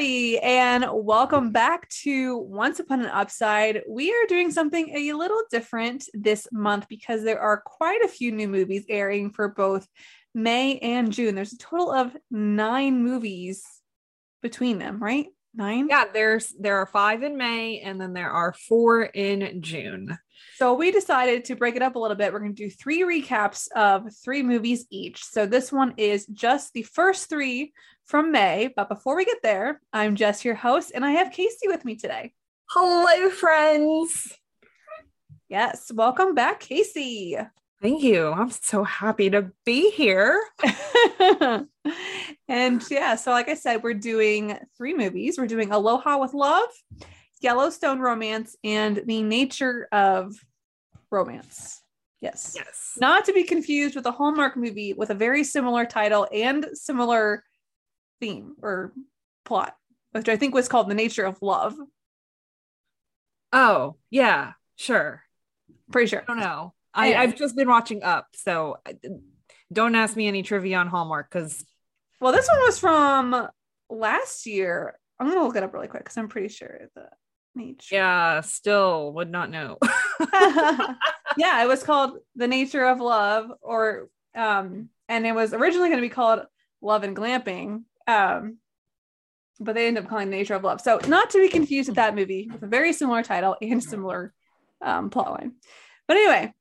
everybody, and welcome back to Once Upon an Upside. We are doing something a little different this month because there are quite a few new movies airing for both May and June. There's a total of nine movies between them, right? Nine? Yeah, there's there are five in May and then there are four in June. So we decided to break it up a little bit. We're going to do three recaps of three movies each. So this one is just the first three from May. But before we get there, I'm Jess, your host, and I have Kaycee with me today. Hello, friends. Yes, welcome back, Kaycee. Thank you. I'm so happy to be here. and yeah, so like I said, we're doing three movies. We're doing Aloha with Love, Yellowstone Romance, and The Nature of Romance. Yes. Yes. Not to be confused with a Hallmark movie with a very similar title and similar theme or plot, which I think was called The Nature of Love. Oh, yeah, sure. Pretty sure. I don't know. I, I've just been watching Up, so uh, don't ask me any trivia on Hallmark because. Well, this one was from last year. I'm gonna look it up really quick because I'm pretty sure the nature. Yeah, still would not know. yeah, it was called The Nature of Love, or um, and it was originally going to be called Love and Glamping, um, but they ended up calling The Nature of Love. So not to be confused with that movie with a very similar title and similar um, plotline. But anyway,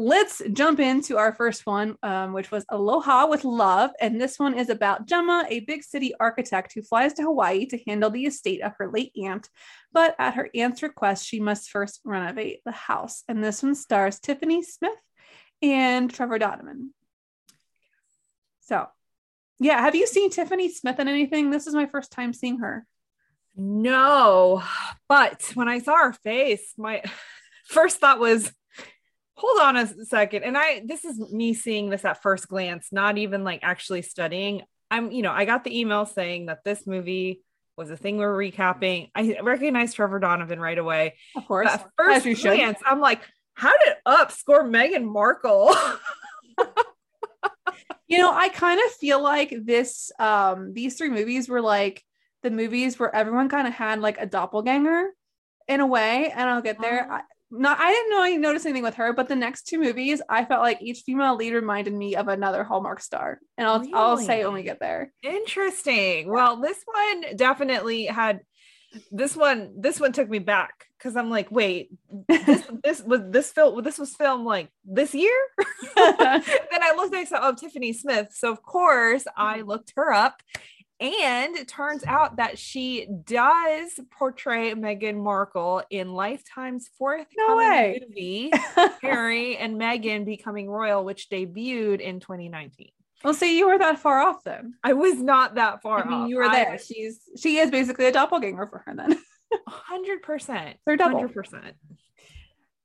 let's jump into our first one, um, which was Aloha with Love. And this one is about Gemma, a big city architect who flies to Hawaii to handle the estate of her late aunt. But at her aunt's request, she must first renovate the house. And this one stars Tiffany Smith and Trevor Donovan. So, yeah, have you seen Tiffany Smith in anything? This is my first time seeing her. No, but when I saw her face, my first thought was, hold on a second. And I, this is me seeing this at first glance, not even like actually studying. I'm, you know, I got the email saying that this movie was a thing we are recapping. I recognized Trevor Donovan right away. Of course. But at first glance, I'm like, how did Up score Meghan Markle? you know, I kind of feel like this, um, these three movies were like the movies where everyone kind of had like a doppelganger in a way. And I'll get there. Not I didn't know I noticed anything with her, but the next two movies, I felt like each female lead reminded me of another Hallmark star. And I'll really? I'll say when we get there. Interesting. Well, this one definitely had this one this one took me back because I'm like, wait, this this was this film this was filmed like this year. then I looked I saw oh Tiffany Smith. So of course I mm-hmm. looked her up and it turns out that she does portray Meghan Markle in Lifetime's fourth no way. movie, Harry and Meghan Becoming Royal, which debuted in 2019. Well, see, you were that far off then. I was not that far I mean, off. You were there. I, She's she is basically a doppelganger for her then. Hundred percent. They're double. Hundred percent.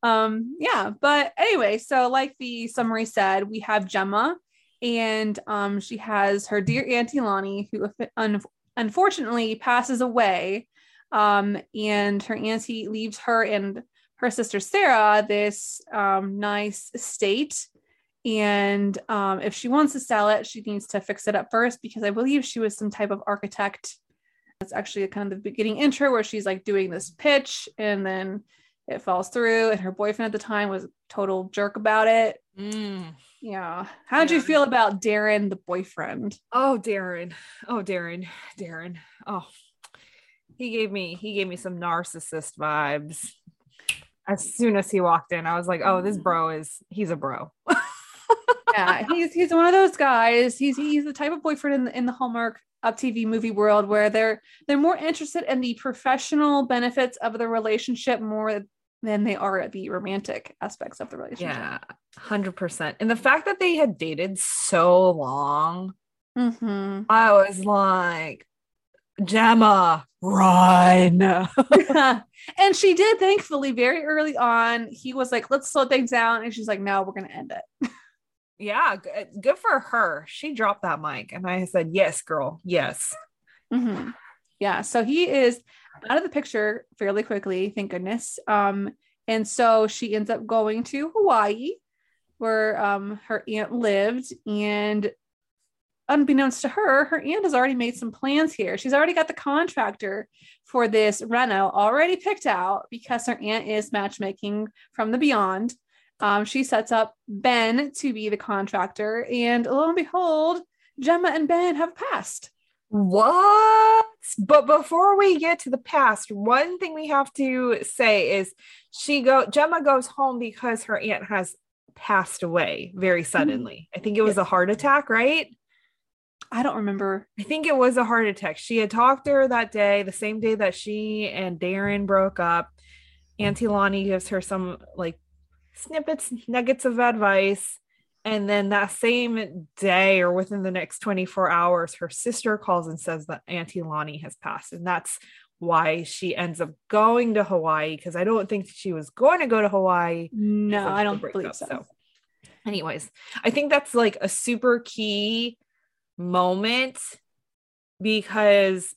Um, yeah, but anyway, so like the summary said, we have Gemma, and um, she has her dear Auntie Lonnie, who un- unfortunately passes away. Um, and her auntie leaves her and her sister Sarah this um, nice estate. And um, if she wants to sell it, she needs to fix it up first because I believe she was some type of architect. That's actually kind of the beginning intro where she's like doing this pitch and then it falls through. And her boyfriend at the time was a total jerk about it. Mm. Yeah. How did yeah. you feel about Darren, the boyfriend? Oh, Darren. Oh, Darren. Darren. Oh, he gave me he gave me some narcissist vibes. As soon as he walked in, I was like, "Oh, this bro is he's a bro." yeah, he's he's one of those guys. He's he's the type of boyfriend in the, in the Hallmark up TV movie world where they're they're more interested in the professional benefits of the relationship more than they are at the romantic aspects of the relationship. Yeah, 100%. And the fact that they had dated so long, mm-hmm. I was like, Gemma, run. and she did, thankfully, very early on. He was like, let's slow things down. And she's like, no, we're going to end it. yeah, good, good for her. She dropped that mic. And I said, yes, girl, yes. Mm-hmm. Yeah. So he is out of the picture fairly quickly, thank goodness. Um, and so she ends up going to Hawaii, where um, her aunt lived, and unbeknownst to her, her aunt has already made some plans here. She's already got the contractor for this reno already picked out because her aunt is matchmaking from the beyond. Um, she sets up Ben to be the contractor, and lo and behold, Gemma and Ben have passed. What? But before we get to the past, one thing we have to say is she go Gemma goes home because her aunt has passed away very hmm. suddenly. I think it was a heart attack, right? I don't remember. I think it was a heart attack. She had talked to her that day, the same day that she and Darren broke up. Auntie Lonnie gives her some like snippets, nuggets of advice. And then that same day or within the next 24 hours, her sister calls and says that Auntie Lonnie has passed. And that's why she ends up going to Hawaii because I don't think she was going to go to Hawaii. No, I don't believe so. so. Anyways, I think that's like a super key moment because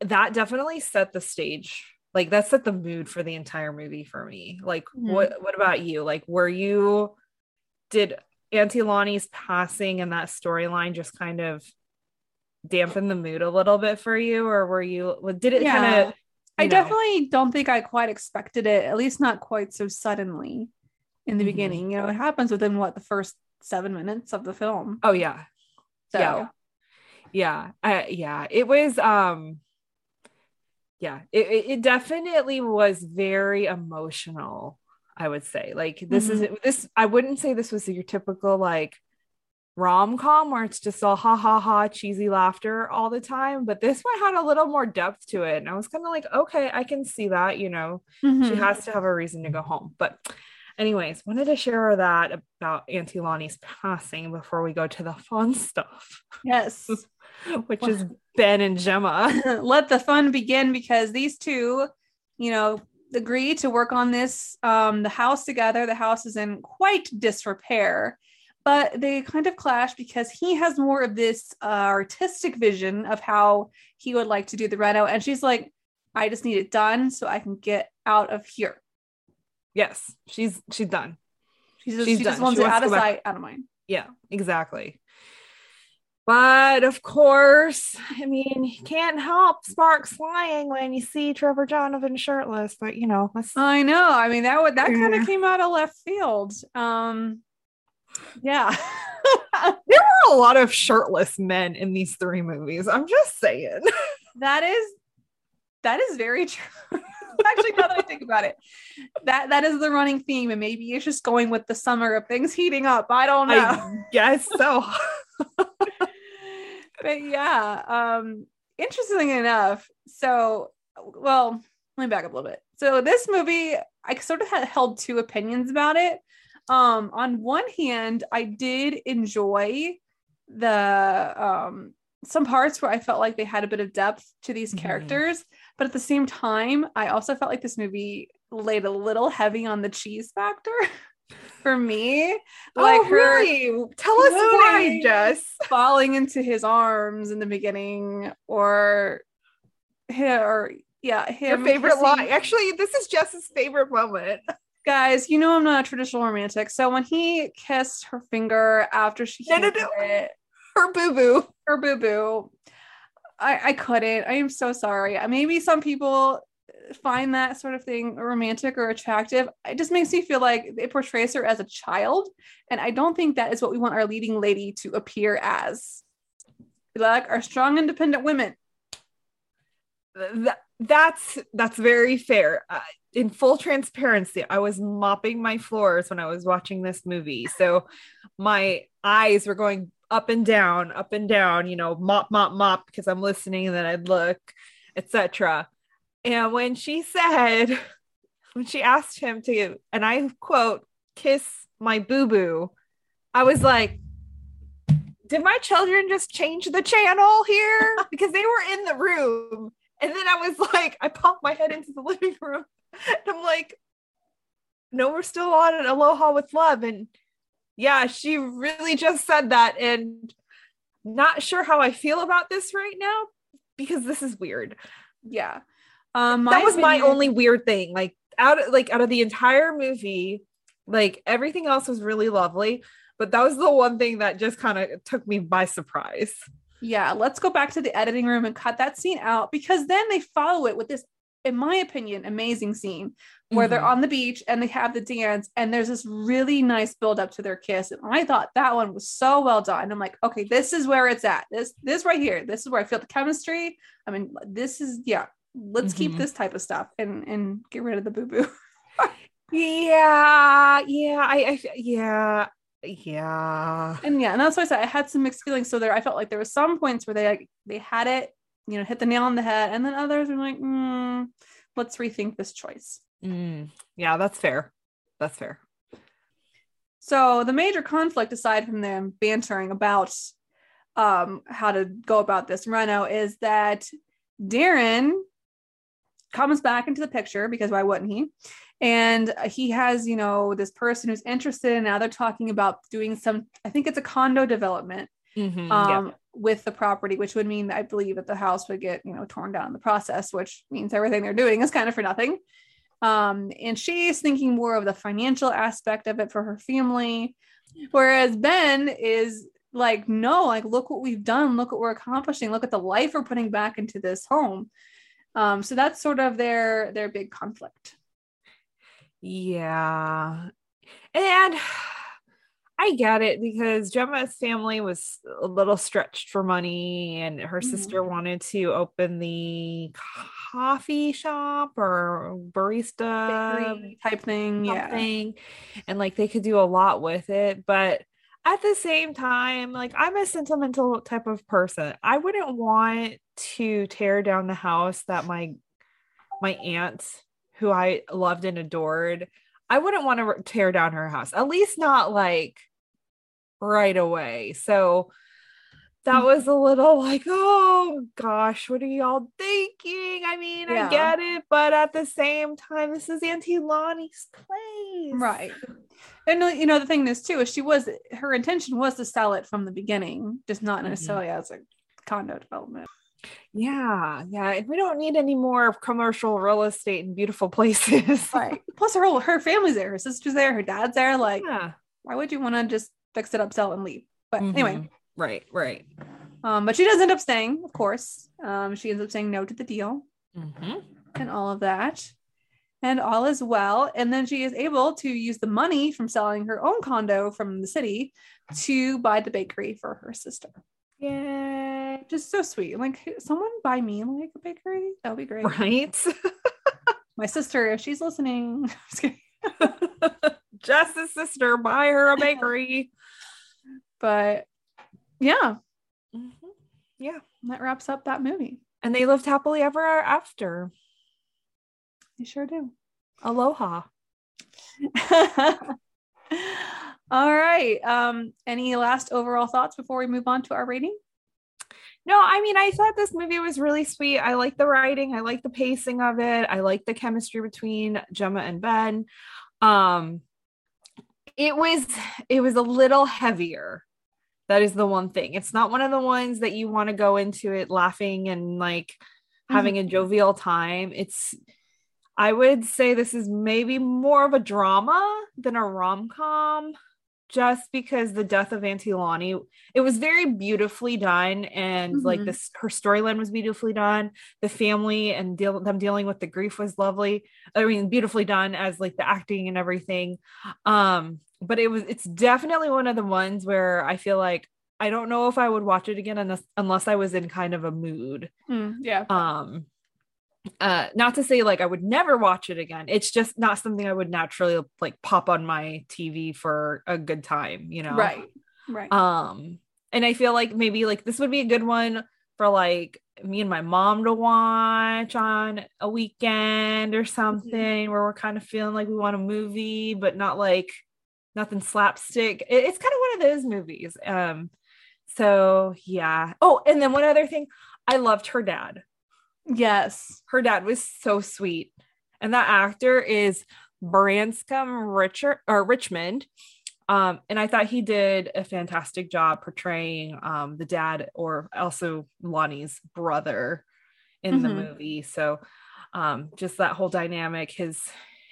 that definitely set the stage like that set the mood for the entire movie for me like mm-hmm. what what about you like were you did auntie lonnie's passing and that storyline just kind of dampen the mood a little bit for you or were you did it yeah. kind of i know? definitely don't think i quite expected it at least not quite so suddenly in the mm-hmm. beginning you know it happens within what the first seven minutes of the film oh yeah so yeah yeah uh, yeah it was um yeah it, it definitely was very emotional i would say like this mm-hmm. is this i wouldn't say this was your typical like rom-com where it's just all ha ha ha cheesy laughter all the time but this one had a little more depth to it and i was kind of like okay i can see that you know mm-hmm. she has to have a reason to go home but anyways wanted to share that about auntie lonnie's passing before we go to the fun stuff yes which is Ben and Gemma. Let the fun begin because these two, you know, agree to work on this um the house together. The house is in quite disrepair, but they kind of clash because he has more of this uh, artistic vision of how he would like to do the reno and she's like I just need it done so I can get out of here. Yes, she's she's done. She's just, she's she done. just wants she it out of sight, out of mind. Yeah, exactly. But of course, I mean, you can't help sparks flying when you see Trevor Donovan shirtless. But you know, I know. I mean, that would that yeah. kind of came out of left field. Um, yeah, there were a lot of shirtless men in these three movies. I'm just saying. that is that is very true. Actually, now that I think about it, that that is the running theme, and maybe it's just going with the summer of things heating up. I don't know. I guess so but yeah, um, interesting enough. So, well, let me back up a little bit. So this movie, I sort of had held two opinions about it. Um, on one hand, I did enjoy the um some parts where I felt like they had a bit of depth to these mm-hmm. characters, but at the same time, I also felt like this movie laid a little heavy on the cheese factor. for me. Like oh, her really? Tell us why, Jess. Falling into his arms in the beginning, or or yeah, him. Your favorite kissing. line. Actually, this is Jess's favorite moment. Guys, you know I'm not a traditional romantic. So when he kissed her finger after she no, no, no. It, her boo boo, her boo boo, I I couldn't. I am so sorry. Maybe some people find that sort of thing romantic or attractive. It just makes me feel like it portrays her as a child. And I don't think that is what we want our leading lady to appear as. Like our strong, independent women. That, that's that's very fair. Uh, in full transparency, I was mopping my floors when I was watching this movie. So my eyes were going up and down, up and down, you know, mop, mop, mop, because I'm listening and then I'd look, etc. And when she said, when she asked him to, and I quote, kiss my boo boo, I was like, did my children just change the channel here? because they were in the room. And then I was like, I popped my head into the living room. And I'm like, no, we're still on Aloha with Love. And yeah, she really just said that. And not sure how I feel about this right now because this is weird. Yeah. Um, that was opinion- my only weird thing. Like out of like out of the entire movie, like everything else was really lovely. but that was the one thing that just kind of took me by surprise. Yeah, let's go back to the editing room and cut that scene out because then they follow it with this, in my opinion, amazing scene where they're Mhm. on the beach and they have the dance and there's this really nice build up to their kiss. And I thought that one was so well done. I'm like, okay, this is where it's at. This this right here. This is where I feel the chemistry. I mean, this is yeah. Let's keep Mhm. this type of stuff and and get rid of the boo boo. Yeah, yeah, I, I yeah, yeah. And yeah, and that's why I said I had some mixed feelings. So there, I felt like there was some points where they like they had it, you know, hit the nail on the head, and then others were like, mm, let's rethink this choice. Mm, yeah, that's fair. That's fair. So the major conflict, aside from them bantering about um how to go about this Reno, is that Darren comes back into the picture because why wouldn't he? And he has, you know, this person who's interested, and now they're talking about doing some. I think it's a condo development Mhm, um, with the property, which would mean I believe that the house would get you know torn down in the process, which means everything they're doing is kind of for nothing. Um, and she's thinking more of the financial aspect of it for her family, whereas Ben is like, no, like look what we've done, look what we're accomplishing, look at the life we're putting back into this home. Um, so that's sort of their their big conflict. Yeah. And I get it because Gemma's family was a little stretched for money, and her Mhm. sister wanted to open the coffee shop or barista Bakery type thing, yeah. and like they could do a lot with it. But at the same time, like I'm a sentimental type of person. I wouldn't want to tear down the house that my my aunt, who I loved and adored, I wouldn't want to tear down her house. At least not like right away. So that Mm. was a little like, oh gosh, what are y'all thinking? I mean, Yeah. I get it, but at the same time, this is Auntie Lonnie's place. Right. And uh, you know the thing is too is she was her intention was to sell it from the beginning, just not Mhm. necessarily as a condo development. Yeah, yeah. And we don't need any more commercial real estate in beautiful places. Right. Plus her whole her family's there, her sister's there, her dad's there. Like, yeah. why would you want to just fix it up, sell and leave? But anyway, Mhm. Right, right. um, but she does end up staying, of course. Um, she ends up saying no to the deal Mhm. and all of that. And all is well. And then she is able to use the money from selling her own condo from the city to buy the bakery for her sister. Yay. just so sweet. Like someone buy me like a bakery. That would be great. Right. My sister, if she's listening, just. Jess's sister, buy her a bakery. but yeah, Mhm. Yeah. that wraps up that movie. And they lived happily ever after. They sure do. Aloha. All right. Um, any last overall thoughts before we move on to our rating? No, I mean, I thought this movie was really sweet. I like the writing, I like the pacing of it, I like the chemistry between Gemma and Ben. Um, it was it was a little heavier. That is the one thing. It's not one of the ones that you want to go into it laughing and like having a jovial time. It's I would say this is maybe more of a drama than a rom-com just because the death of Auntie Lonnie, it was very beautifully done, and like Mhm. this, her storyline was beautifully done. The family and deal them dealing with the grief was lovely. I mean, beautifully done as like the acting and everything. Um, but it was it's definitely one of the ones where I feel like I don't know if I would watch it again unless unless I was in kind of a mood Mm, yeah. um uh not to say like i would never watch it again. It's just not something i would naturally like pop on my tv for a good time you know? Right. Right. um and i feel like maybe like this would be a good one for like me and my mom to watch on a weekend or something where we're kind of feeling like we want a movie but not like nothing slapstick. It- it's kind of one of those movies um so yeah. Oh and then one other thing i loved her dad yes. her dad was so sweet. And that actor is Branscombe Richard or Richmond. Um, and I thought he did a fantastic job portraying um, the dad or also Lonnie's brother in the Mhm. movie. So um, just that whole dynamic, his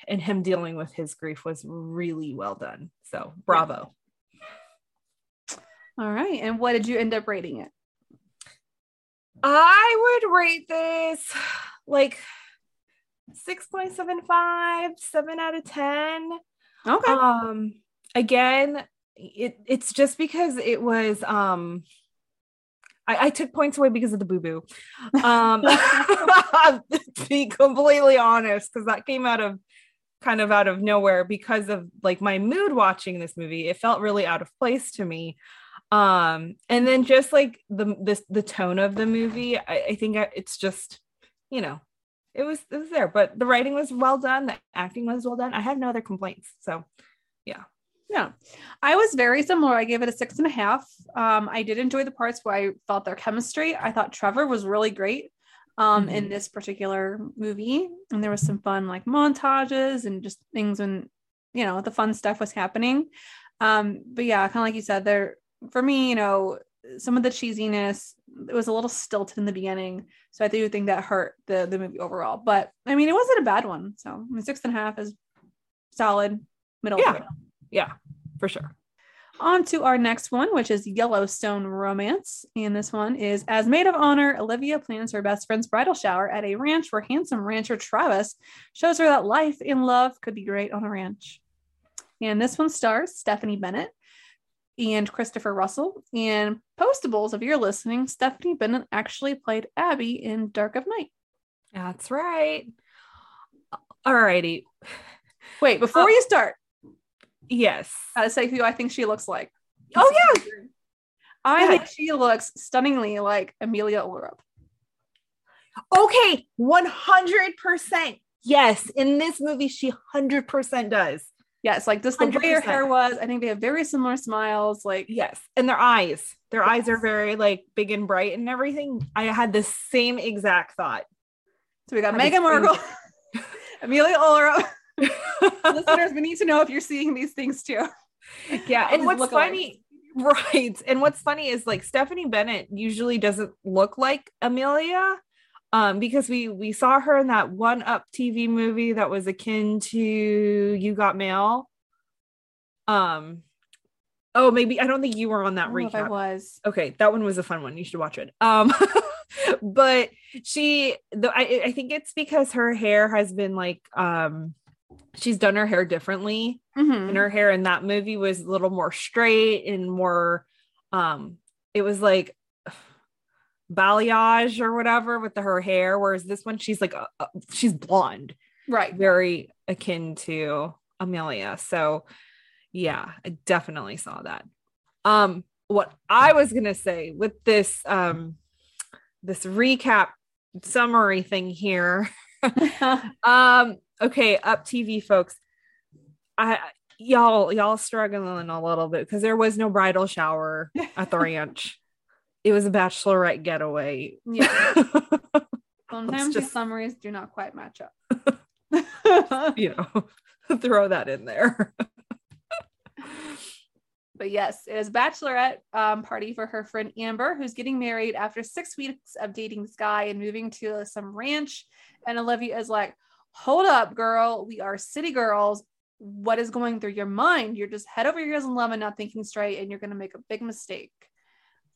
and him dealing with his grief was really well done. So bravo. All right. And what did you end up rating it? I would rate this like 6.75, 7 out of 10. Okay. Um again, it it's just because it was um I, I took points away because of the boo boo. Um to be completely honest, because that came out of kind of out of nowhere because of like my mood watching this movie. It felt really out of place to me. Um, and then just like the this the tone of the movie, I, I think it's just, you know, it was it was there, but the writing was well done, the acting was well done. I have no other complaints. So yeah. Yeah. I was very similar. I gave it a six and a half. Um, I did enjoy the parts where I felt their chemistry. I thought Trevor was really great um mm-hmm. in this particular movie. And there was some fun like montages and just things when you know the fun stuff was happening. Um, but yeah, kind of like you said, there for me, you know, some of the cheesiness it was a little stilted in the beginning. So i do think that hurt the the movie overall. But i mean it wasn't a bad one. So I mean, six and a half is solid middle yeah. yeah for sure. On to our next one which is yellowstone romance. And this one is as maid of honor olivia plans her best friend's bridal shower at a ranch where handsome rancher travis shows her that life in love could be great on a ranch. And this one stars stephanie bennett and Christopher Russell. And postables, if you're listening, Stephanie Bennett actually played Abby in Dark of Night. That's right. All righty. Wait, before oh. you uh, start. Yes. I say who I think she looks like. Oh, yeah. I think she looks stunningly like Amelia Ullerup. Okay, 100%. Yes, in this movie, she 100% does. Yes, like just the 100%. way her hair was. I think they have very similar smiles. Like yes, and their eyes, their yes. eyes are very like big and bright and everything. I had the same exact thought. So we got Meghan Markle, Amelia Ullerup. Listeners, we need to know if you're seeing these things too. Yeah, and what's funny, right? And what's funny is like Stephanie Bennett usually doesn't look like Amelia um, because we we saw her in that one up TV movie that was akin to You Got Mail. Um, oh, maybe I don't think you were on that recap. I was okay. That one was a fun one. You should watch it. Um, but she, the I, I think it's because her hair has been like um, she's done her hair differently, mm-hmm. and her hair in that movie was a little more straight and more um, it was like balayage or whatever with the, her hair whereas this one she's like uh, uh, she's blonde. Right. Very akin to amelia. So yeah i definitely saw that. Um what i was gonna say with this um this recap summary thing here um okay up tv folks. I y'all y'all struggling a little bit because there was no bridal shower at the ranch it was a bachelorette getaway. Yeah. Sometimes just, the summaries do not quite match up. you know, throw that in there. but yes, it is bachelorette um, party for her friend Amber, who's getting married after six weeks of dating this guy and moving to some ranch. And Olivia is like, "Hold up, girl. We are city girls. What is going through your mind? You're just head over heels in love and not thinking straight, and you're going to make a big mistake."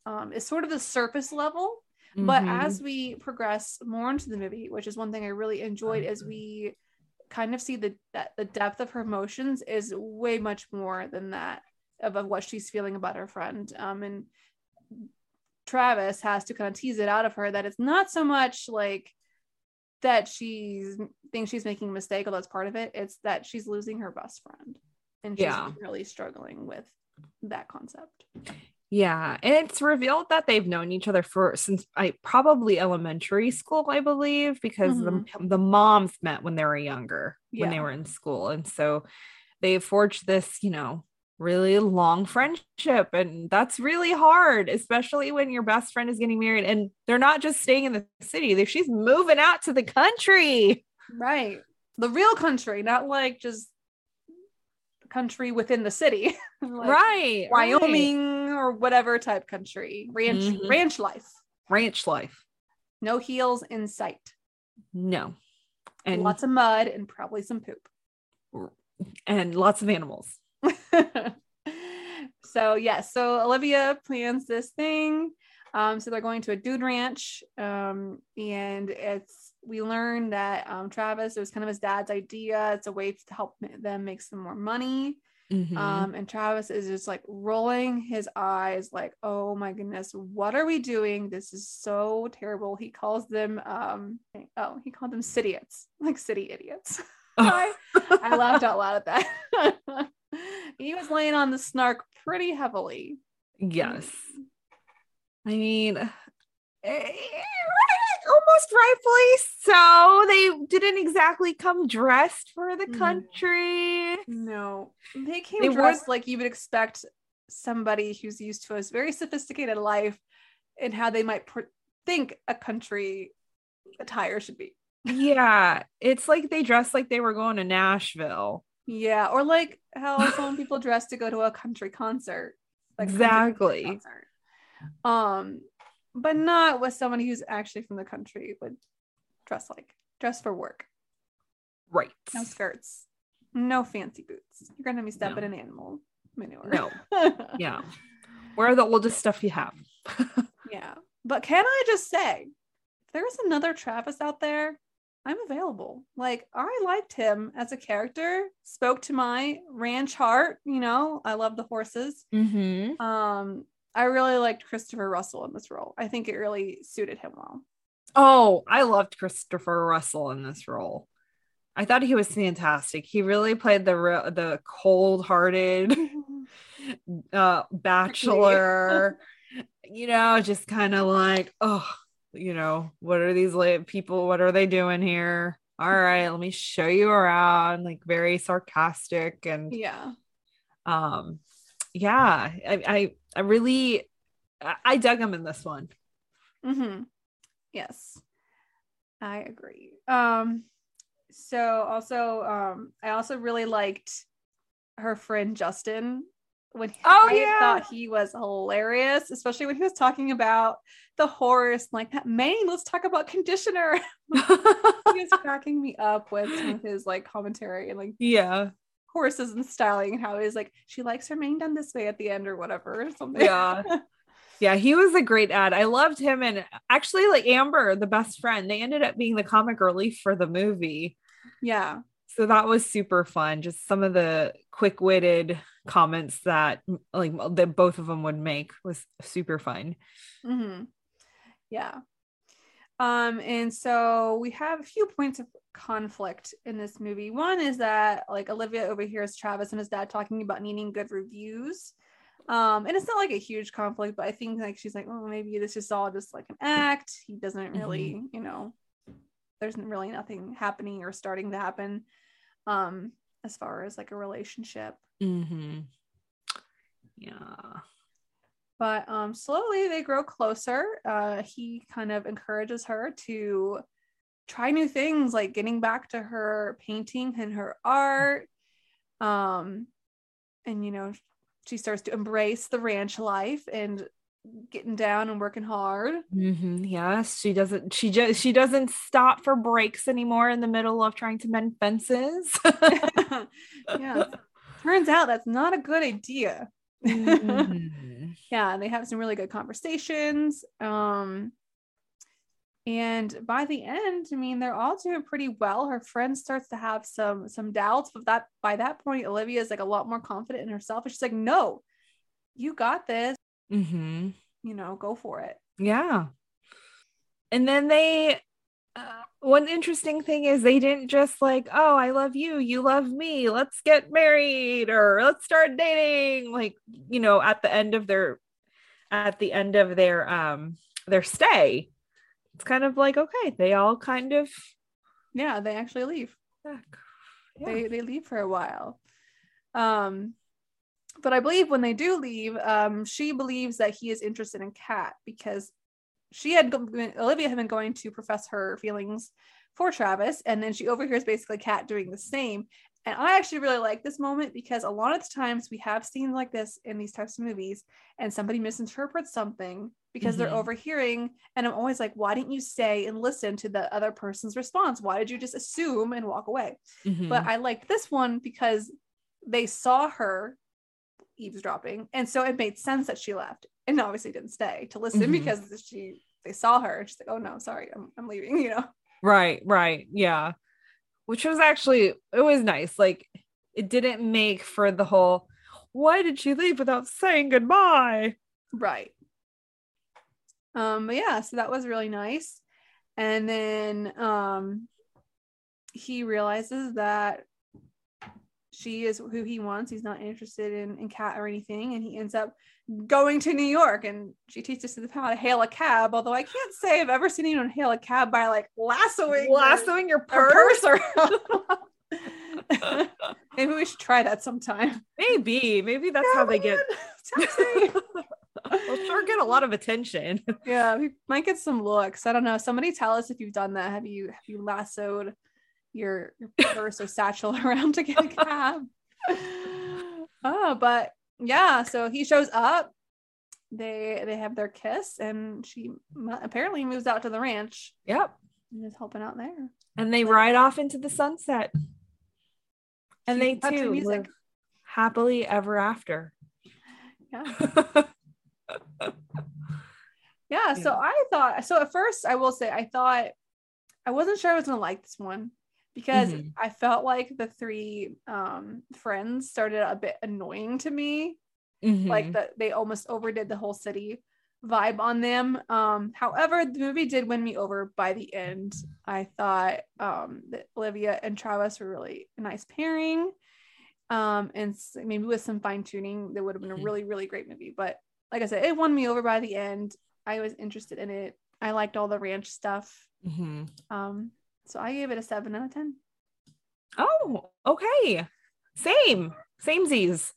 Um, is sort of the surface level. Mm-hmm. But as we progress more into the movie, which is one thing I really enjoyed, as we kind of see the that the depth of her emotions is way much more than that of, of what she's feeling about her friend. Um, and Travis has to kind of tease it out of her that it's not so much like that she thinks she's making a mistake, although that's part of it. It's that she's losing her best friend, and she's yeah. really struggling with that concept. Yeah, and it's revealed that they've known each other for since I probably elementary school, I believe, because mm-hmm. the the moms met when they were younger, yeah. when they were in school, and so they forged this, you know, really long friendship, and that's really hard, especially when your best friend is getting married, and they're not just staying in the city; they, she's moving out to the country, right? The real country, not like just country within the city, like right? Wyoming right. Or whatever type country, ranch mm-hmm. ranch life, ranch life. No heels in sight. No, and lots of mud and probably some poop, and lots of animals. So yes, so Olivia plans this thing. Um, so they're going to a dude ranch, um, and it's we learn that um, Travis it was kind of his dad's idea. It's a way to help them make some more money. Mhm. Um, and Travis is just like rolling his eyes, like, "Oh my goodness, what are we doing? This is so terrible." He calls them, um, oh, he called them city idiots, like city idiots. I, I laughed out loud at that. he was laying on the snark pretty heavily. yes. I mean, eh, almost rightfully so. They didn't exactly come dressed for the Mhm. country. No, they came They were- dressed like you would expect somebody who's used to a very sophisticated life and how they might pr- think a country attire should be. Yeah, it's like they dressed like they were going to Nashville. Yeah, or like how some people dress to go to a country concert. Like a country Exactly. concert. Um, but not what somebody who's actually from the country would dress like. Dress for work. Right. No skirts. No fancy boots. You're gonna be stepping No. in animal manure. No. Yeah. Wear the oldest stuff you have. yeah. But can I just say, if there's another Travis out there, I'm available. Like I liked him as a character, spoke to my ranch heart, you know, I love the horses. mm-hmm. Um, I really liked Christopher Russell in this role. I think it really suited him well. Oh, I loved Christopher Russell in this role. I thought he was fantastic. He really played the re- the cold-hearted uh bachelor. you know, just kind of like, oh, you know, what are these people? What are they doing here? All right, let me show you around. Like very sarcastic and yeah. um, yeah, I I, I really I, dug him in this one. Mm-hmm. Yes, I agree. Um, so also, um, I also really liked her friend Justin when Oh, I yeah. thought he was hilarious, especially when he was talking about the horse, like that mane. Let's talk about conditioner. he was cracking me up with his like commentary and like yeah. Horses and styling and how he's like she likes her mane done this way at the end or whatever or something. Yeah. Yeah, he was a great ad. I loved him. And actually, like Amber, the best friend, they ended up being the comic relief for the movie. yeah. So that was super fun. Just some of the quick witted comments that, like, that both of them would make was super fun. hmm Yeah. Um, and so we have a few points of conflict in this movie. One is that like Olivia overhears Travis and his dad talking about needing good reviews. Um, and it's not like a huge conflict, but I think like she's like, oh, maybe this is all just like an act. He doesn't really, you know, there's really nothing happening or starting to happen. Um, as far as like a relationship. Mm-hmm. Yeah. But um slowly they grow closer uh he kind of encourages her to try new things like getting back to her painting and her art um and you know she starts to embrace the ranch life and getting down and working hard Mm-hmm. Yes, she doesn't. She just she doesn't stop for breaks anymore in the middle of trying to mend fences. yeah turns out that's not a good idea Mhm. Yeah and they have some really good conversations um and by the end i mean they're all doing pretty well her friend starts to have some some doubts but that by that point olivia is like a lot more confident in herself and she's like no you got this mm-hmm. you know go for it Yeah. And then they, uh, one interesting thing is they didn't just like, oh, I love you, you love me, let's get married or let's start dating. Like, you know, at the end of their, at the end of their, um, their stay, it's kind of like, okay, they all kind of, yeah they actually leave yeah. they they leave for a while um but i believe when they do leave um she believes that he is interested in kat because she had olivia had been going to profess her feelings for travis and then she overhears basically kat doing the same and i actually really like this moment because a lot of the times we have scenes like this in these types of movies and somebody misinterprets something because they're Mhm. overhearing and i'm always like why didn't you stay and listen to the other person's response why did you just assume and walk away Mhm. but I liked this one because they saw her eavesdropping. And so it made sense that she left and obviously didn't stay to listen Mhm. because she they saw her and she's like, oh no, sorry, I'm, I'm leaving, you know. Right, right. Yeah. Which was actually it was nice. Like it didn't make for the whole why did she leave without saying goodbye? Right. Um, but yeah, so that was really nice. And then um he realizes that she is who he wants. He's not interested in, in Kat or anything, and he ends up going to New York and she teaches him how to hail a cab. Although I can't say I've ever seen anyone hail a cab by like lassoing Lassoing your purse. purse around. Maybe we should try that sometime. Maybe, maybe that's how they get. They'll sure get a lot of attention. Yeah, we might get some looks. I don't know. Somebody tell us if you've done that. Have you have you lassoed your, your purse or satchel around to get a cab? oh, but yeah, so he shows up. They they have their kiss, and she apparently moves out to the ranch Yep. and is helping out there. And they ride off into the sunset. And they Cue country too music. live happily ever after. Yeah. Yeah, so I thought so at first I will say I thought I wasn't sure I was gonna like this one because Mhm. I felt like the three um friends started a bit annoying to me. Like Mhm. that they almost overdid the whole city vibe on them. Um however, the movie did win me over by the end. I thought um that Olivia and Travis were really a nice pairing. Um and maybe with some fine tuning, that would have been a Mhm. really, really great movie. But like I said, it won me over by the end. I was interested in it. I liked all the ranch stuff. Mhm. Um, so I gave it a seven out of ten. Oh, okay. Same. Samesies.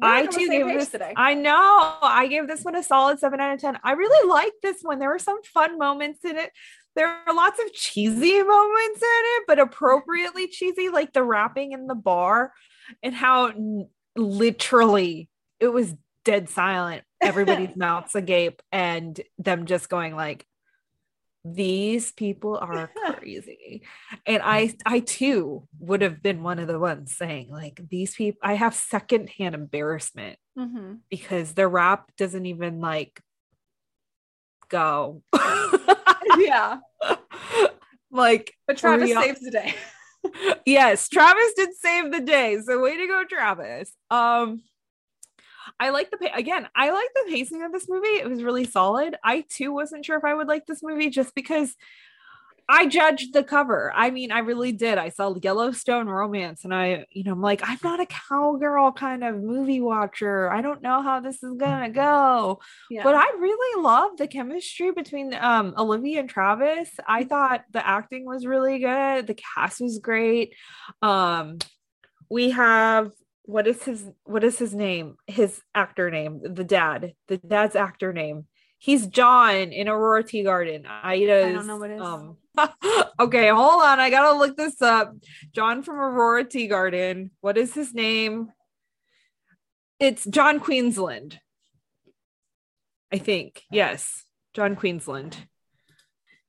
We're I too gave this. today. I know. I gave this one a solid seven out of ten. I really liked this one. There were some fun moments in it. There are lots of cheesy moments in it, but appropriately cheesy, like the rapping in the bar and how n- literally it was dead silent. Everybody's mouths agape, and them just going like, "These people are crazy." and I, I too would have been one of the ones saying like, "These people." I have secondhand embarrassment Mhm. because the rap doesn't even like go. yeah, like but Travis Real- saves the day. yes, Travis did save the day. So way to go, Travis. Um I like the again, I like the pacing of this movie. It was really solid. I too wasn't sure if I would like this movie just because I judged the cover. I mean, I really did. I saw Yellowstone Romance and I, you know, I'm like, I'm not a cowgirl kind of movie watcher. I don't know how this is gonna go. Yeah, But I really love the chemistry between um, Olivia and Travis. I thought the acting was really good. The cast was great. Um, we have what is his what is his name? His actor name, the dad, the dad's actor name. He's John in Aurora Teagarden. Ida's, I don't know what it is. Um, okay, hold on. I gotta look this up. John from Aurora Teagarden. What is his name? It's John Queensland. I think. Yes. John Queensland.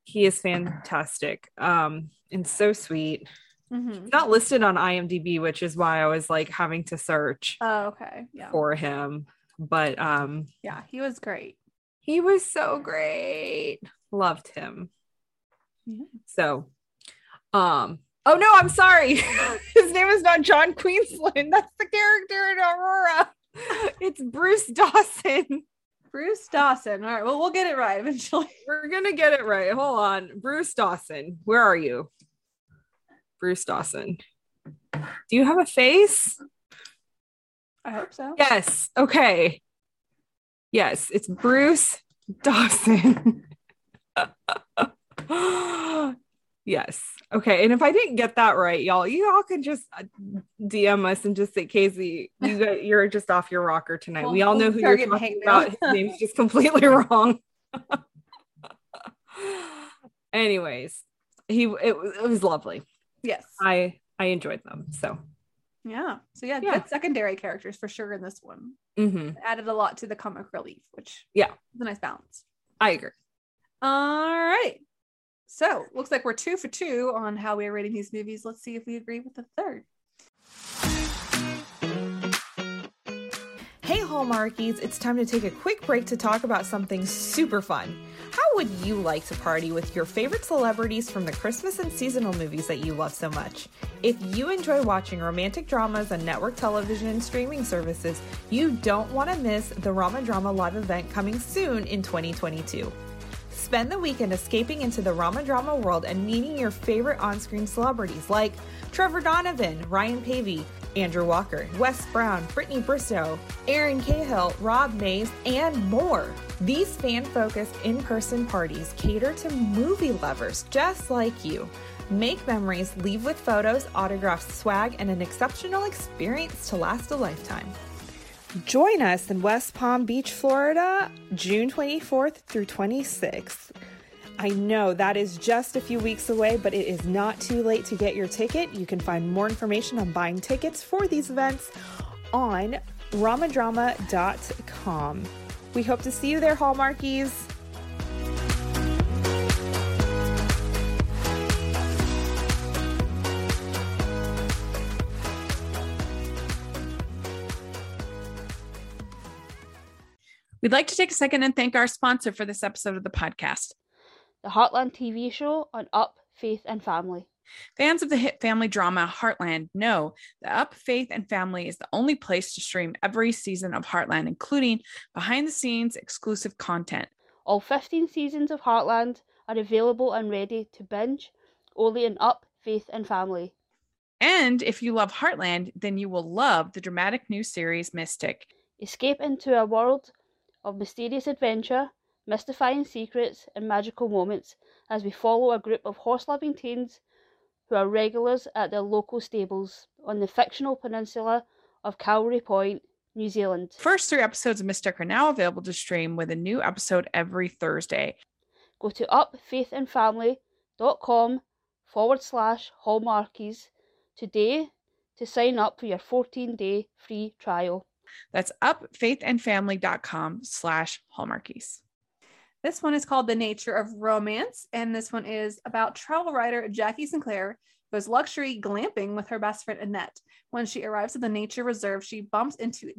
He is fantastic. Um, and so sweet. Mhm. Not listed on IMDb, which is why I was like having to search Oh, okay. Yeah, for him. But um yeah, he was great. he was so great. Loved him. Yeah. So um oh no, I'm sorry. His name is not John Queensland. That's the character in Aurora. It's Bruce Dawson. Bruce Dawson. All right, well, we'll get it right eventually. We're gonna get it right. Hold on. Bruce Dawson. Where are you? Bruce Dawson. Do you have a face? I hope so. Yes. Okay. Yes, it's Bruce Dawson. yes. Okay. And if I didn't get that right, y'all, you all can just uh, DM us and just say, Kaycee, you got, you're just off your rocker tonight. We'll- we all know who you're talking about. His name's just completely wrong. Anyways, he it, it was lovely. Yes. I I enjoyed them. So yeah. So yeah, Yeah. good secondary characters for sure in this one. mhm, Added a lot to the comic relief, which Yeah. is a nice balance. I agree. All right. So looks like we're two for two on how we are rating these movies. Let's see if we agree with the third. Hey, Hallmarkies, it's time to take a quick break to talk about something super fun. How would you like to party with your favorite celebrities from the Christmas and seasonal movies that you love so much? If you enjoy watching romantic dramas on network television and streaming services, you don't want to miss the RomaDrama live event coming soon in 2022. Spend the weekend escaping into the RomaDrama world and meeting your favorite on screen celebrities like Trevor Donovan, Ryan Paevey, Andrew Walker, Wes Brown, Brittany Bristow, Erin Cahill, Rob Mayes, and more. These fan focused in person parties cater to movie lovers just like you. Make memories, leave with photos, autographs, swag, and an exceptional experience to last a lifetime. Join us in West Palm Beach, Florida, June 24th through 26th. I know that is just a few weeks away, but it is not too late to get your ticket. You can find more information on buying tickets for these events on romadrama.com. We hope to see you there, Hallmarkies. We'd like to take a second and thank our sponsor for this episode of the podcast. The Heartland TV show on Up, Faith and Family. Fans of the hit family drama Heartland know that Up, Faith, and Family is the only place to stream every season of Heartland, including behind the scenes exclusive content. All 15 seasons of Heartland are available and ready to binge only in Up, Faith and Family. And if you love Heartland, then you will love the dramatic new series Mystic. Escape into a world of mysterious adventure, mystifying secrets, and magical moments as we follow a group of horse loving teens who are regulars at their local stables on the fictional peninsula of Calvary Point, New Zealand. First three episodes of Mystic are now available to stream with a new episode every Thursday. Go to upfaithandfamily.com forward slash hallmarkies today to sign up for your 14 day free trial. That's upfaithandfamily.com slash hallmarkies. This one is called The Nature of Romance, and this one is about travel writer Jackie Sinclair goes luxury glamping with her best friend Annette. When she arrives at the nature reserve, she bumps into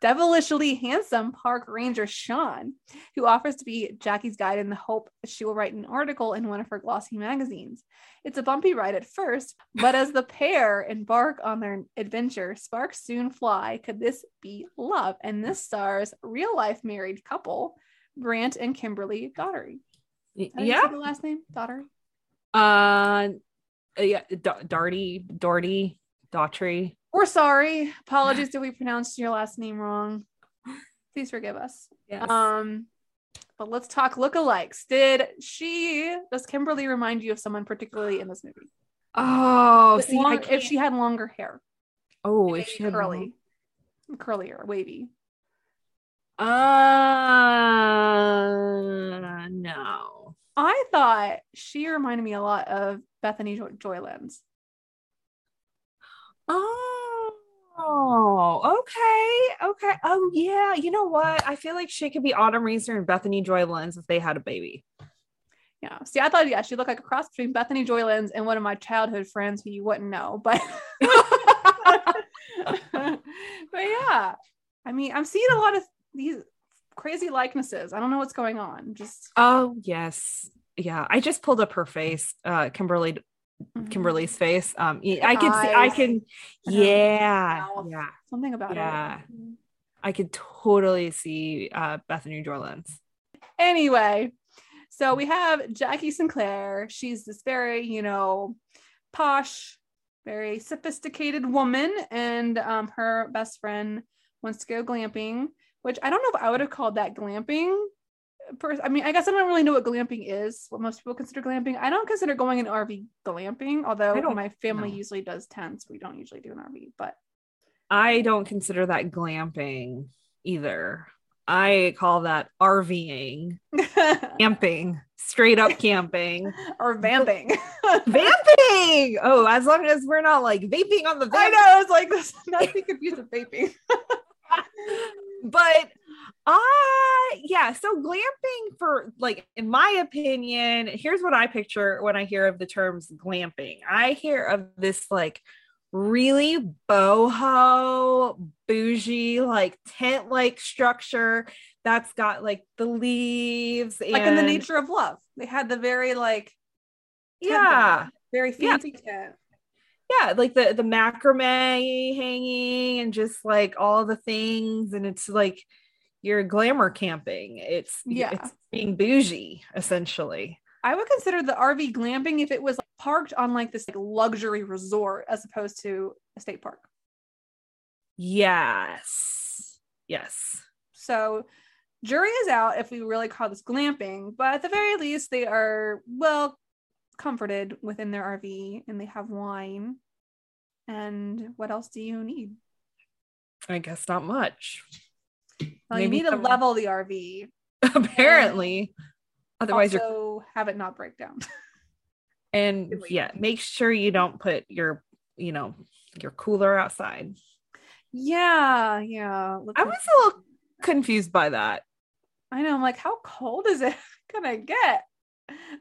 devilishly handsome park ranger Sean, who offers to be Jackie's guide in the hope she will write an article in one of her glossy magazines. It's a bumpy ride at first, but as the pair embark on their adventure, sparks soon fly. Could this be love? And this stars real life married couple Brant and Kimberly Daugherty. Yeah. the last name Daugherty. Uh, yeah, D- Darty, Doherty, Daughtry. We're sorry. Apologies if we pronounced your last name wrong. Please forgive us. Yes. Um, but let's talk lookalikes. Did she does Kimberly remind you of someone particularly in this movie? oh, see, long- if she had longer hair, oh, if she had curly, curlier, wavy. Uh, no. I thought she reminded me a lot of Bethany Joy- Joylands. Oh, okay, okay. Oh, yeah. You know what? I feel like she could be Autumn Reeser and Bethany Joy Lenz if they had a baby. Yeah. See, I thought yeah, she looked like a cross between Bethany Joy Lenz and one of my childhood friends who you wouldn't know, but but yeah. I mean, I'm seeing a lot of these crazy likenesses. I don't know what's going on. Just Oh, yes. Yeah. I just pulled up her face, uh, Kimberly, Mhm. Kimberly's face. Um, yeah, I can see, I can, yeah, yeah. something about Yeah. it. I could totally see uh, Bethany Joy Anyway, so we have Jackie Sinclair. She's this very, you know, posh, very sophisticated woman, and um, her best friend wants to go glamping, which I don't know if I would have called that glamping. I mean, I guess I don't really know what glamping is, what most people consider glamping. I don't consider going in RV glamping, although my family know. usually does tents. We don't usually do an RV, but I don't consider that glamping either. I call that RVing, camping, straight up camping, or vamping. vamping. Oh, as long as we're not like vaping on the I know. It's like this, not to be confused with vaping. But uh yeah so glamping for like in my opinion here's what i picture when i hear of the terms glamping i hear of this like really boho bougie like tent like structure that's got like the leaves and like in the nature of love. They had the very like yeah very Yeah. fancy tent. Yeah like the the macrame hanging and just like all the things and it's like you're glamour camping it's Yeah. it's being bougie essentially I would consider the RV glamping if it was parked on like this like luxury resort as opposed to a state park. yes yes So jury is out if we really call this glamping, but at the very least they are well comforted within their RV and they have wine. And what else do you need? i guess not much Well, you need to level the RV. apparently otherwise you're have it not break down. and yeah make sure you don't put your you know your cooler outside yeah, yeah. Look i was a little confused by that I know. I'm like, how cold is it gonna get?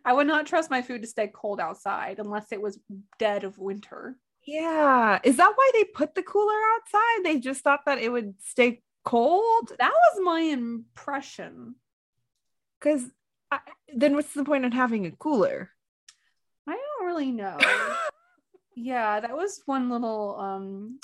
I would not trust my food to stay cold outside unless it was dead of winter. yeah is that why they put the cooler outside they just thought that it would stay cold That was my impression. because then what's the point in having a cooler I don't really know. yeah, that was one little um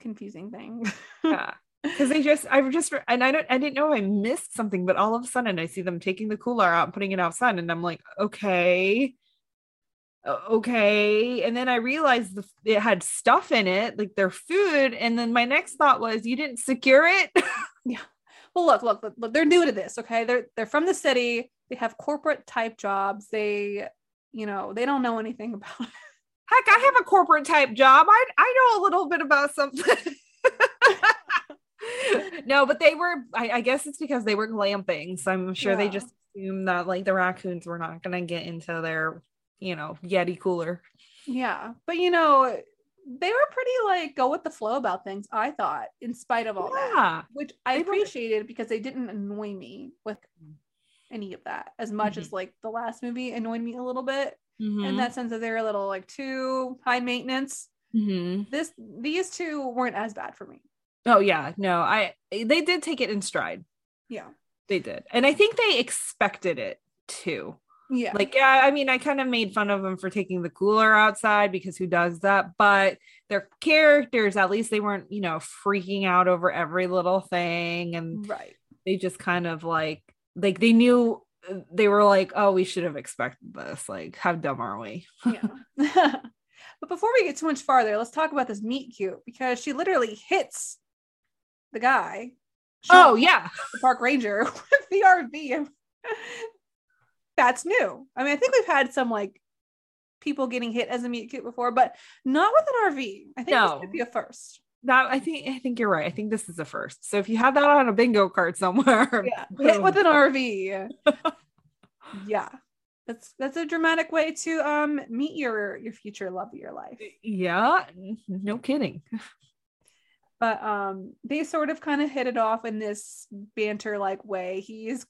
confusing thing. yeah because they just I've just and i don't i didn't know i missed something but all of a sudden i see them taking the cooler out and putting it outside and i'm like okay okay and then i realized the, it had stuff in it like their food and then my next thought was you didn't secure it Yeah. well, look, look, look, look, they're new to this, okay? They're they're from the city. They have corporate type jobs. They, you know, they don't know anything about it. heck i have a corporate type job i i know a little bit about something no but they were I, I guess it's because they were glamping so i'm sure they just assumed that like the raccoons were not going to get into their you know yeti cooler Yeah, but you know, they were pretty like go with the flow about things. I thought, in spite of all that, which I They were- appreciated because they didn't annoy me with any of that as much Mhm. as like the last movie annoyed me a little bit in Mhm. that sense that they're a little like too high maintenance. Mhm. This these two weren't as bad for me. Oh yeah. No i they did take it in stride. Yeah, they did. And i think they expected it too. Yeah, like yeah i mean i kind of made fun of them for taking the cooler outside because who does that? But their characters at least they weren't you know freaking out over every little thing. And right. they just kind of like like they knew uh, they were like oh we should have expected this. Like how dumb are we? Yeah. but before we get too much farther, let's talk about this meet cute because she literally hits the guy. oh yeah the park ranger with the RV. That's new. I mean, I think we've had some like people getting hit as a meet cute before, but not with an RV. I think No. this could be a first. that i think i think you're right i think this is a first so if you have that on a bingo card somewhere Yeah, hit with an RV. yeah, that's that's a dramatic way to um meet your your future love of your life. yeah no kidding but um they sort of kind of hit it off in this banter like way. He is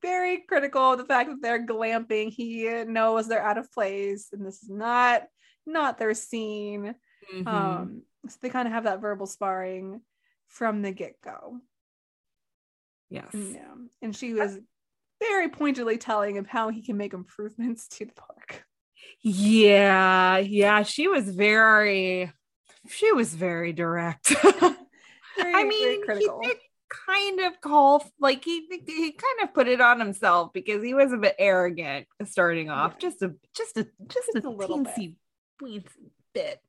very critical of the fact that they're glamping. He knows they're out of place and this is not not their scene. Mhm. um so they kind of have that verbal sparring from the get-go. Yes. Yeah. And she was very pointedly telling him how he can make improvements to the park. Yeah, yeah, she was very she was very direct. Very, I mean, he did kind of call like he he kind of put it on himself because he was a bit arrogant starting off. Yeah. Just a just a just, Just a, a little bit. teensy weensy bit.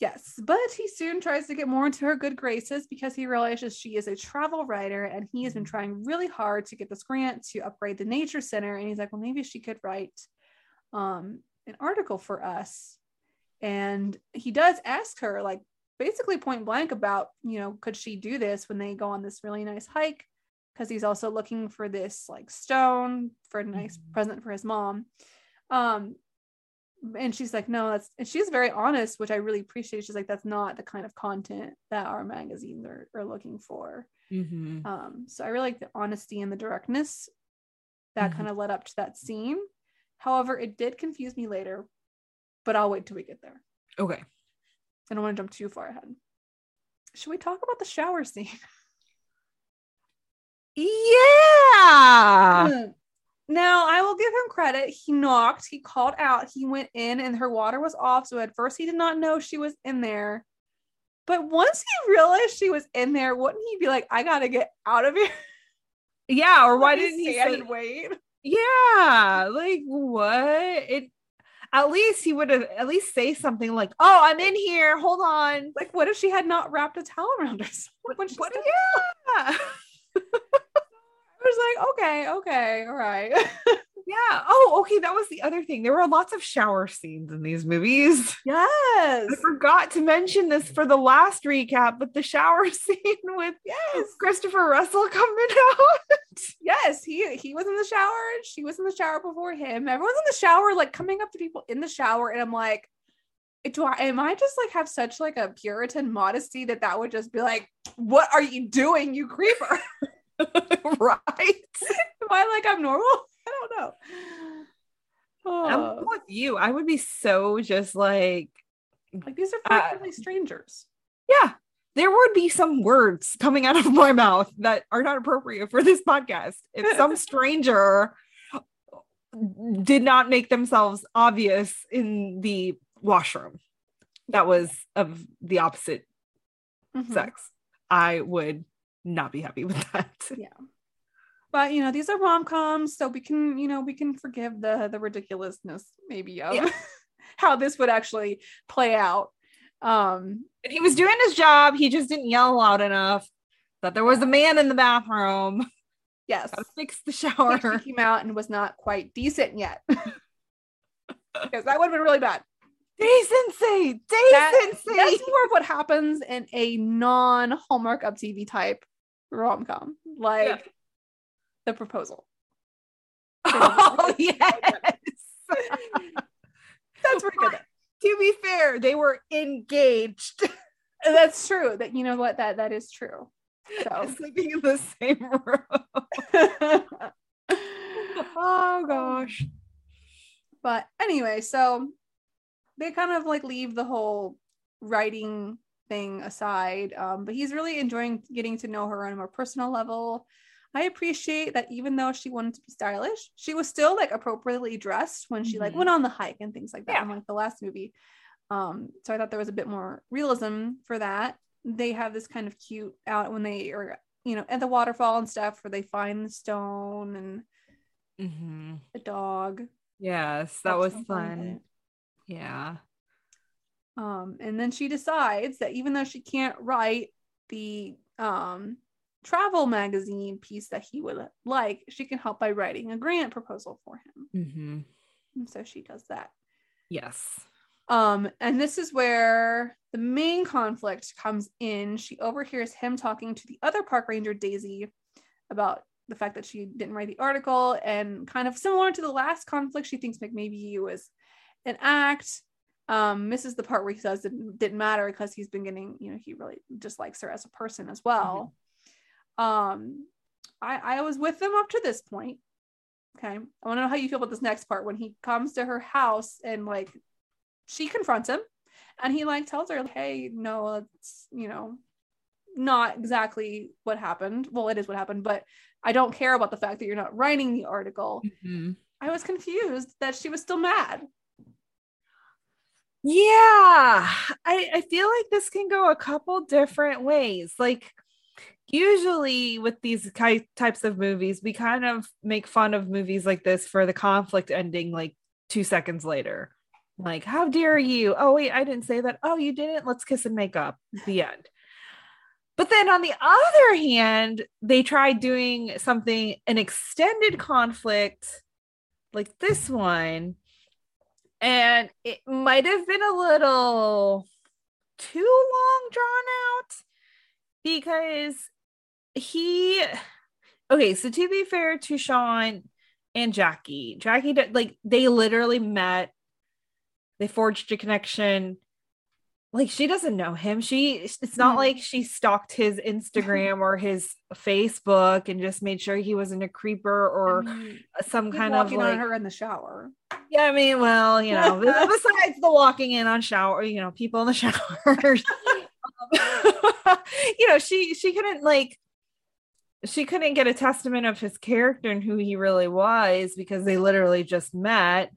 Yes, but he soon tries to get more into her good graces because he realizes she is a travel writer and he has been trying really hard to get this grant to upgrade the nature center. And he's like, well, maybe she could write um, an article for us. And he does ask her, like, basically point blank about, you know, could she do this when they go on this really nice hike? Because he's also looking for this like stone for a nice Mhm. present for his mom. Um, and she's like no that's and she's very honest which i really appreciate she's like that's not the kind of content that our magazines are, are looking for Mhm. um so i really like the honesty and the directness that Mhm. kind of led up to that scene however it did confuse me later but i'll wait till we get there Okay. I don't want to jump too far ahead. Should we talk about the shower scene? Yeah. Hmm. Now, I will give him credit. He knocked, he called out, he went in, and her water was off. So at first, he did not know she was in there. But once he realized she was in there, wouldn't he be like, I gotta get out of here? Yeah. Or why didn't he say wait? Yeah, like what? It at least he would have at least say something like, "Oh, I'm in here. Hold on." Like, what if she had not wrapped a towel around herself? What? stepped Yeah, I was like, okay, okay, all right. yeah. Oh, okay. That was the other thing. There were lots of shower scenes in these movies. yes. I forgot to mention this for the last recap, but the shower scene with Yes. Christopher Russell coming out. Yes. He he was in the shower. She was in the shower before him. Everyone's in the shower, like coming up to people in the shower. And I'm like, do I am I just like have such like a Puritan modesty that that would just be like, what are you doing, you creeper? right. am I like I'm normal? I don't know. I'm Oh, with you. I would be so just like, like these are Uh, strangers. yeah, there would be some words coming out of my mouth that are not appropriate for this podcast. If some stranger did not make themselves obvious in the washroom that was of the opposite Mhm. sex, I would not be happy with that. But you know, these are rom coms, so we can, you know, we can forgive the the ridiculousness maybe of Yeah. how this would actually play out. Um, And he was doing his job. He just didn't yell loud enough that there was a man in the bathroom. yes, Gotta fix the shower. came out and was not quite decent yet, because that would have been really bad. Decency, That- decency. That's more of what happens in a non Hallmark Up TV type rom com, like Yeah. The proposal. oh yes. That's pretty good. to be fair, they were engaged, That's true. That you know what that that is true. So. sleeping in the same room. Oh gosh. but anyway, so they kind of like leave the whole writing thing aside. Um, but he's really enjoying getting to know her on a more personal level. I appreciate that even though she wanted to be stylish, she was still like appropriately dressed when she like Mhm. went on the hike and things like that, Yeah. unlike the last movie. Um, so I thought there was a bit more realism for that. They have this kind of cute out when they are, you know, at the waterfall and stuff where they find the stone and Mm-hmm. the dog. Yes, that That's was fun. Yeah. Um, and then she decides that even though she can't write the um, travel magazine piece that he would like, she can help by writing a grant proposal for him. Mm-hmm. And so she does that. Yes. Um, and this is where the main conflict comes in. She overhears him talking to the other park ranger, Daisy, about the fact that she didn't write the article and kind of similar to the last conflict, she thinks like maybe it was an act. Um, misses the part where he says it didn't matter because he's been getting, you know, he really dislikes her as a person as well. Um, I, I was with them up to this point. Okay. I want to know how you feel about this next part when he comes to her house and like she confronts him and he like tells her, Hey, no, it's, you know, not exactly what happened. Well, it is what happened, but I don't care about the fact that you're not writing the article. Mhm. I was confused that she was still mad. Yeah, I, I feel like this can go a couple different ways. Like, usually with these ki- types of movies, we kind of make fun of movies like this for the conflict ending like two seconds later. Like, how dare you? Oh, wait, I didn't say that. Oh, you didn't? Let's kiss and make up. The end. But then on the other hand, they tried doing something, an extended conflict like this one and it might have been a little too long drawn out because he okay so to be fair to sean and jackie jackie like they literally met they forged a connection like she doesn't know him. She it's not Mhm. like she stalked his Instagram or his Facebook and just made sure he wasn't a creeper or I mean, some kind of walking like on her in the shower. yeah, I mean, well, you know, besides the walking in on shower, you know, people in the showers. um, you know, she she couldn't like she couldn't get a testament of his character and who he really was because they literally just met.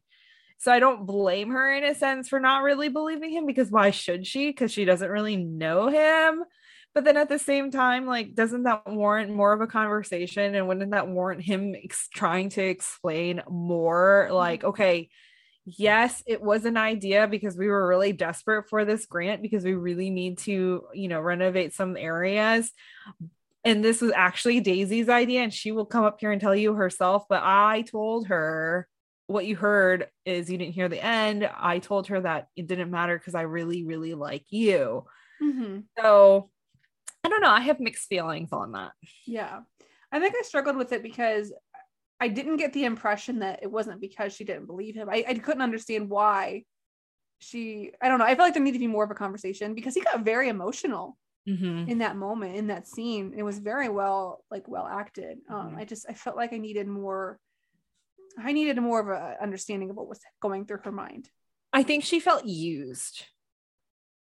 So I don't blame her in a sense for not really believing him because why should she? Because she doesn't really know him. But then at the same time, like, doesn't that warrant more of a conversation? And wouldn't that warrant him ex- trying to explain more? Like, mm-hmm. okay, yes, it was an idea because we were really desperate for this grant because we really need to, you know, renovate some areas. And this was actually Daisy's idea, and she will come up here and tell you herself. But I told her what you heard is you didn't hear the end. I told her that it didn't matter because I really, really like you. Mhm. So I don't know. I have mixed feelings on that. Yeah. I think I struggled with it because I didn't get the impression that it wasn't because she didn't believe him. I, I couldn't understand why she, I don't know. I feel like there needed to be more of a conversation because he got very emotional Mm-hmm. in that moment, in that scene. It was very well, like, well acted. Um, Mhm. I just, I felt like I needed more, I needed more of a understanding of what was going through her mind. I think she felt used.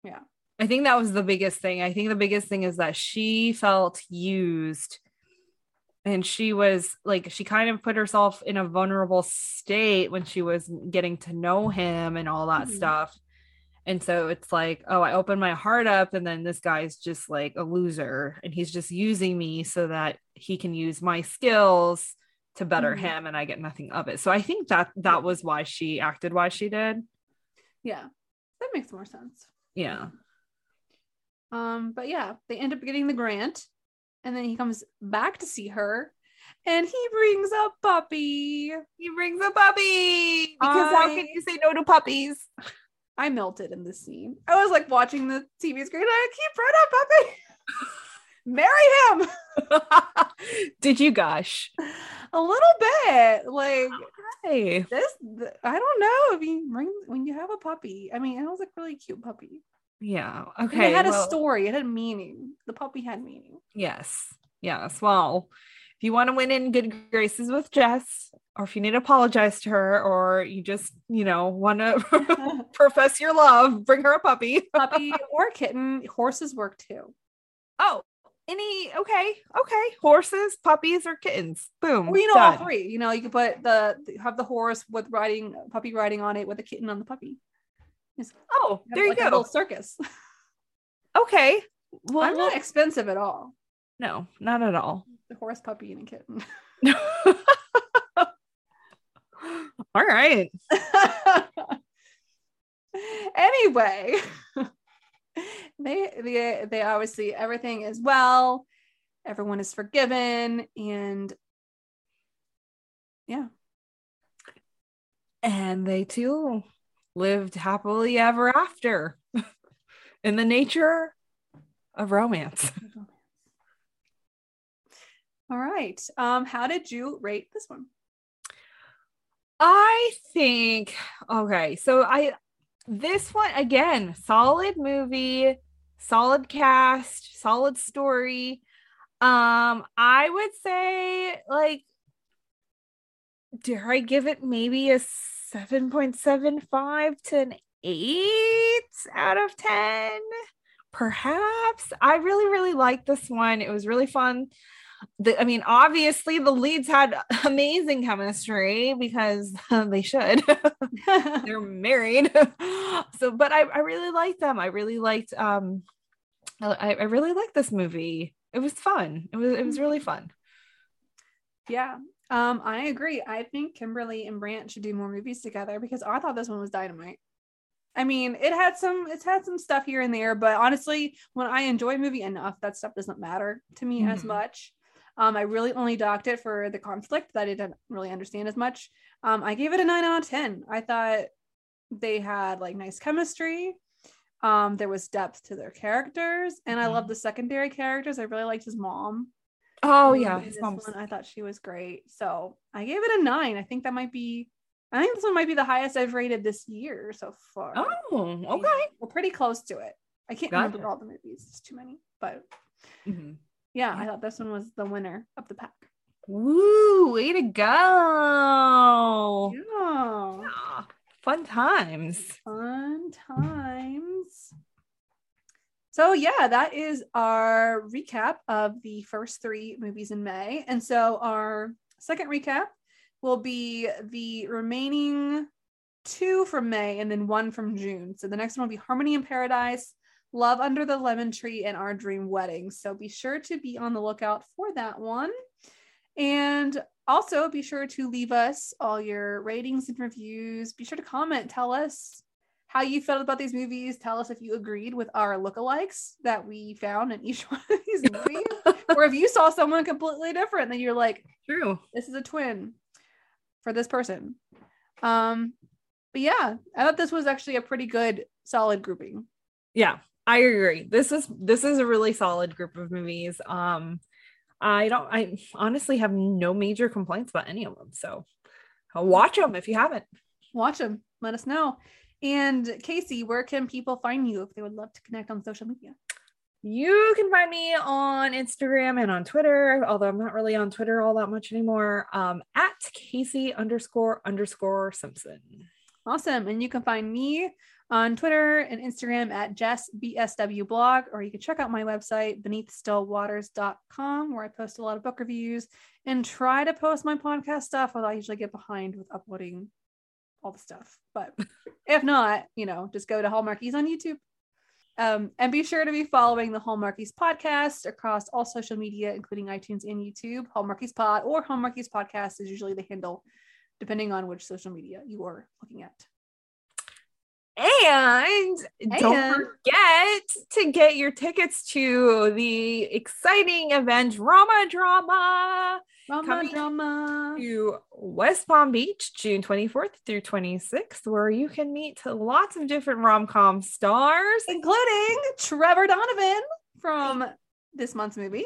Yeah. I think that was the biggest thing. I think the biggest thing is that she felt used and she was like, she kind of put herself in a vulnerable state when she was getting to know him and all that Mhm. stuff. And so it's like, oh, I opened my heart up, and then this guy's just like a loser, and he's just using me so that he can use my skills to better Mhm. him, and I get nothing of it. So I think that that was why she acted why she did. Yeah. That makes more sense. Yeah. Um, but yeah, they end up getting the grant, and then he comes back to see her, and he brings a puppy. He brings a puppy because how can you say no to puppies? I melted in this scene. I was like watching the TV screen. Like, he brought a puppy. Marry him Did you gush? a little bit. Like Hey. this, th- I don't know if you bring when you have a puppy. I mean, it was like really cute puppy. Yeah. And Okay. it had well, a story. It had meaning. The puppy had meaning. Yes. Yes. Well, if you want to win in good graces with Jess, or if you need to apologize to her, or you just, you know, want to profess your love, bring her a puppy. puppy or kitten. Horses work too. Oh, any okay, okay. Horses, puppies, or kittens. Boom. Well, you know, all three. You know, you could put the have the horse with riding puppy riding on it with a kitten on the puppy. Oh, there you like a go. little circus. Okay. Well, I'm not expensive at all. No, not at all. The horse, puppy, and a kitten. all right. anyway, they they they obviously everything is well, everyone is forgiven, and yeah, And they too lived happily ever after in the nature of romance. All right. Um, how did you rate this one? I think okay, so I this one again, solid movie, solid cast, solid story. Um, I would say like dare I give it maybe a 7.75 to an 8 out of 10? Perhaps. I really, really liked this one. It was really fun. The, I mean, obviously the leads had amazing chemistry because they should. They're married. so, but I, I really liked them. I really liked um I, I really liked this movie. It was fun. It was it was really fun. Yeah. Um, I agree. I think Kimberly and Brant should do more movies together because I thought this one was dynamite. I mean, it had some it's had some stuff here and there, but honestly, when I enjoy a movie enough, that stuff doesn't matter to me as Mhm. much. Um, I really only docked it for the conflict that I didn't really understand as much. Um, I gave it a nine out of ten. I thought they had like nice chemistry. Um, there was depth to their characters, and I Mhm. love the secondary characters. I really liked his mom. Oh Um, yeah, his one, I thought she was great. So I gave it a nine. I think that might be I think this one might be the highest I've rated this year so far. Oh, okay. We're pretty close to it. I can't remember all the movies. It's too many. But Mhm. Yeah, I thought this one was the winner of the pack. Woo, way to go. Yeah. Yeah, Fun times. Fun times. So yeah, that is our recap of the first three movies in May. And so our second recap will be the remaining two from May and then one from June. So the next one will be Harmony in Paradise, Love Under the Lemon Tree, and Our Dream Wedding. So be sure to be on the lookout for that one. And also be sure to leave us all your ratings and reviews. Be sure to comment. Tell us how you felt about these movies. Tell us if you agreed with our lookalikes that we found in each one of these movies. or if you saw someone completely different, then you're like, True. this is a twin for this person. Um, but yeah, I thought this was actually a pretty good, solid grouping. Yeah, I agree. This is this is a really solid group of movies. Um, I don't. I honestly have no major complaints about any of them. So, uh, watch them if you haven't. Watch them. Let us know. And Kaycee, where can people find you if they would love to connect on social media? You can find me on Instagram and on Twitter, although I'm not really on Twitter all that much anymore. Um, at Kaycee underscore underscore Simpson. Awesome. And you can find me on Twitter and Instagram at Jess BSW blog, or you can check out my website, beneathstillwaters.com, where I post a lot of book reviews and try to post my podcast stuff, although I usually get behind with uploading all the stuff. But if not, you know, just go to Hallmarkies on YouTube. Um, and be sure to be following the Hallmarkies podcast across all social media, including iTunes and YouTube. Hallmarkies Pod or Hallmarkies Podcast is usually the handle, depending on which social media you are looking at. And don't forget to get your tickets to the exciting event RomaDrama Drama, Coming- drama. to West Palm Beach, June 24th through 26th, where you can meet lots of different rom com stars. including Trevor Donovan from this month's movie.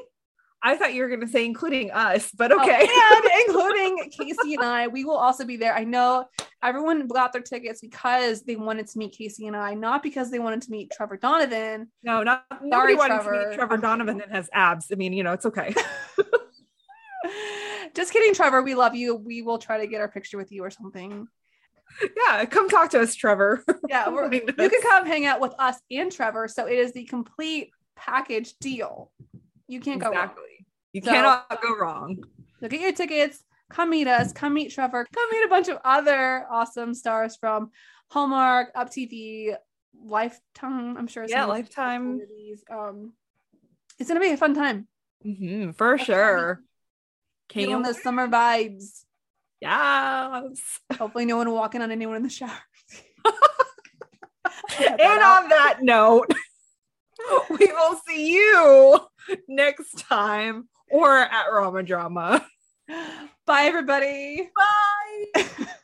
I thought you were going to say including us, but Oh, okay. and including Kaycee and I. We will also be there. I know everyone got their tickets because they wanted to meet Kaycee and I, not because they wanted to meet Trevor Donovan. no, not nobody wanted to Trevor. meet Trevor Donovan that has abs. I mean, you know, it's okay. Just kidding, Trevor. We love you. We will try to get our picture with you or something. yeah, come talk to us, Trevor. Yeah, you can come hang out with us and Trevor. So it is the complete package deal. You can't go wrong. You So- cannot go wrong. So get your tickets. Come meet us. Come meet Trevor. Come meet a bunch of other awesome stars from Hallmark, Up TV, Lifetime. I'm sure. Yeah, Lifetime. Um, it's gonna be a fun time. Mhm, for sure. Get on Can't summer vibes. Yes. Hopefully, no one walking on anyone in the shower. and on that note, we will see you next time or at RomaDrama. Bye, everybody. Bye.